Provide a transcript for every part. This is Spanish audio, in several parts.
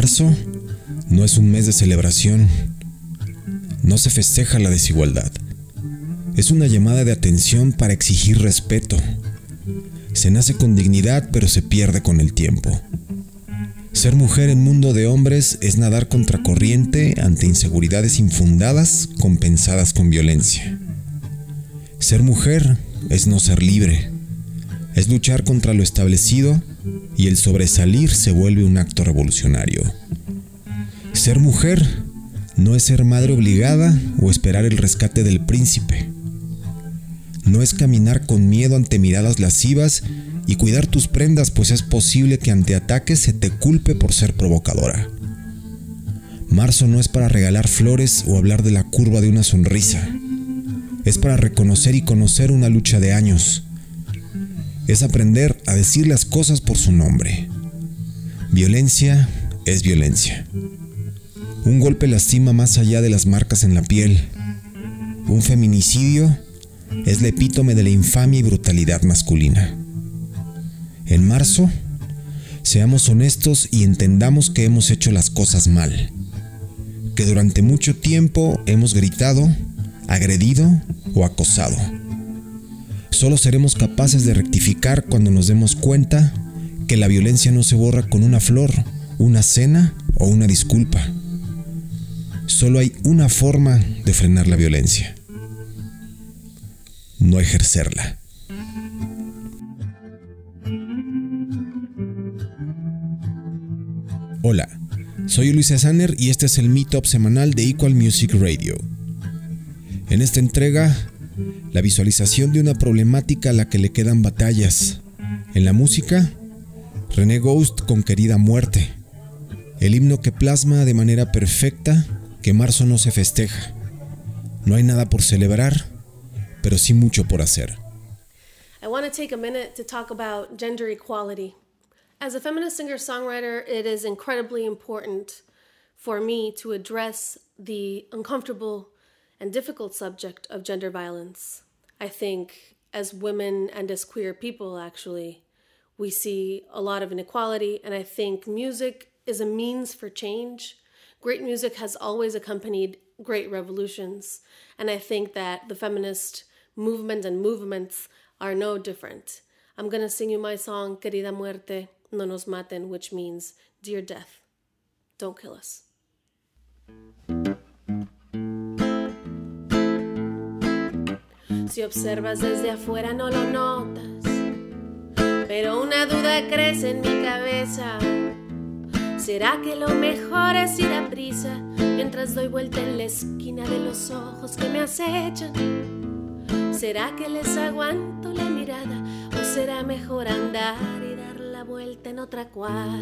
Marzo no es un mes de celebración. No se festeja la desigualdad. Es una llamada de atención para exigir respeto. Se nace con dignidad pero se pierde con el tiempo. Ser mujer en mundo de hombres es nadar contracorriente ante inseguridades infundadas compensadas con violencia. Ser mujer es no ser libre, es luchar contra lo establecido y el sobresalir se vuelve un acto revolucionario. Ser mujer no es ser madre obligada o esperar el rescate del príncipe. No es caminar con miedo ante miradas lascivas y cuidar tus prendas, pues es posible que ante ataques se te culpe por ser provocadora. Marzo no es para regalar flores o hablar de la curva de una sonrisa. Es para reconocer y conocer una lucha de años. Es aprender a decir las cosas por su nombre. Violencia es violencia. Un golpe lastima más allá de las marcas en la piel. Un feminicidio es la epítome de la infamia y brutalidad masculina. En marzo, seamos honestos y entendamos que hemos hecho las cosas mal, que durante mucho tiempo hemos gritado, agredido o acosado. Solo seremos capaces de rectificar cuando nos demos cuenta que la violencia no se borra con una flor, una cena o una disculpa Solo hay una forma de frenar la violencia. No ejercerla. Hola, soy Luis Sanner y este es el Meetup semanal de Equal Music Radio. En esta entrega, la visualización de una problemática a la que le quedan batallas. En la música, René Ghost con Querida Muerte, el himno que plasma de manera perfecta que marzo no se festeja. No hay nada por celebrar, pero sí mucho por hacer. I want to take a minute to talk about gender equality. As a feminist singer songwriter, it is incredibly important for me to address the uncomfortable and difficult subject of gender violence. I think as women and as queer people, actually, we see a lot of inequality, and I think music is a means for change great music has always accompanied great revolutions. And I think that the feminist movement and movements are no different. I'm to sing you my song, Querida Muerte, No Nos Maten, which means Dear Death, don't kill us. Si observas desde afuera no lo notas, pero una duda crece en mi cabeza. ¿Será que lo mejor es ir a prisa mientras doy vuelta en la esquina de los ojos que me acechan? ¿Será que les aguanto la mirada o será mejor andar y dar la vuelta en otra cuadra?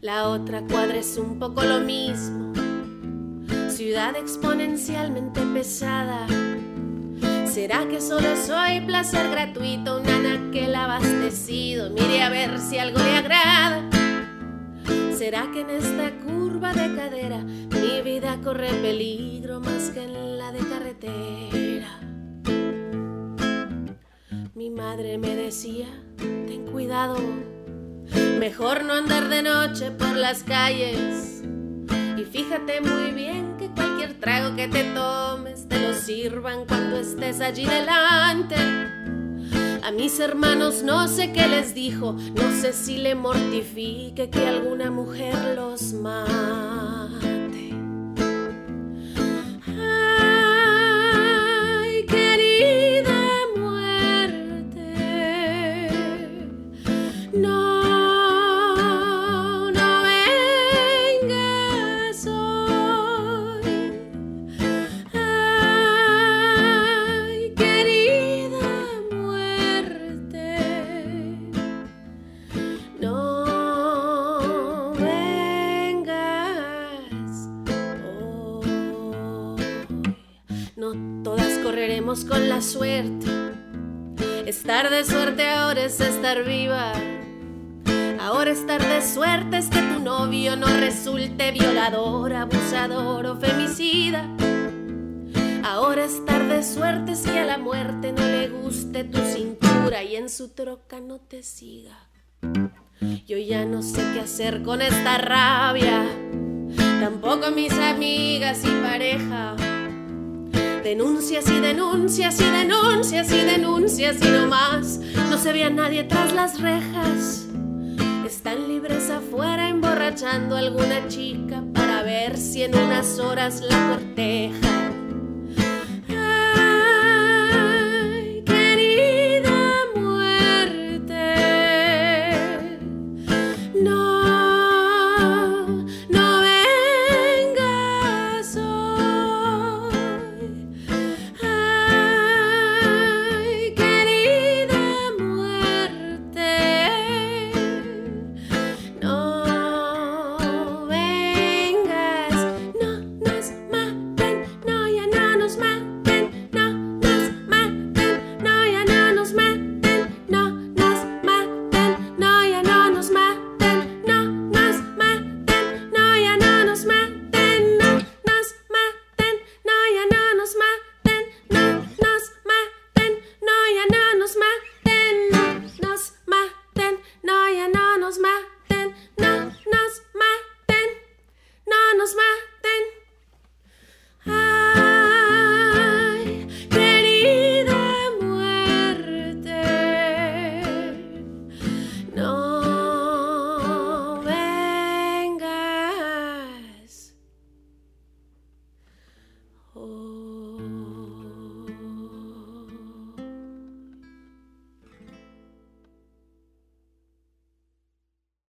La otra cuadra es un poco lo mismo, ciudad exponencialmente pesada ¿Será que solo soy placer gratuito, un anaquel abastecido? Mire a ver si algo le agrada. ¿Será que en esta curva de cadera mi vida corre peligro más que en la de carretera? Mi madre me decía, ten cuidado, mejor no andar de noche por las calles. Fíjate muy bien que cualquier trago que te tomes te lo sirvan cuando estés allí delante. A mis hermanos no sé qué les dijo, no sé si le mortifique que alguna mujer los mate. Con la suerte. Estar de suerte ahora es estar viva. Ahora estar de suerte es que tu novio no resulte violador, abusador o femicida. Ahora estar de suerte es que a la muerte no le guste tu cintura y en su troca no te siga. Yo ya no sé qué hacer con esta rabia. Tampoco mis amigas y pareja. Denuncias y denuncias y denuncias y denuncias y no más. No se ve a nadie tras las rejas. Están libres afuera emborrachando a alguna chica para ver si en unas horas la corteja.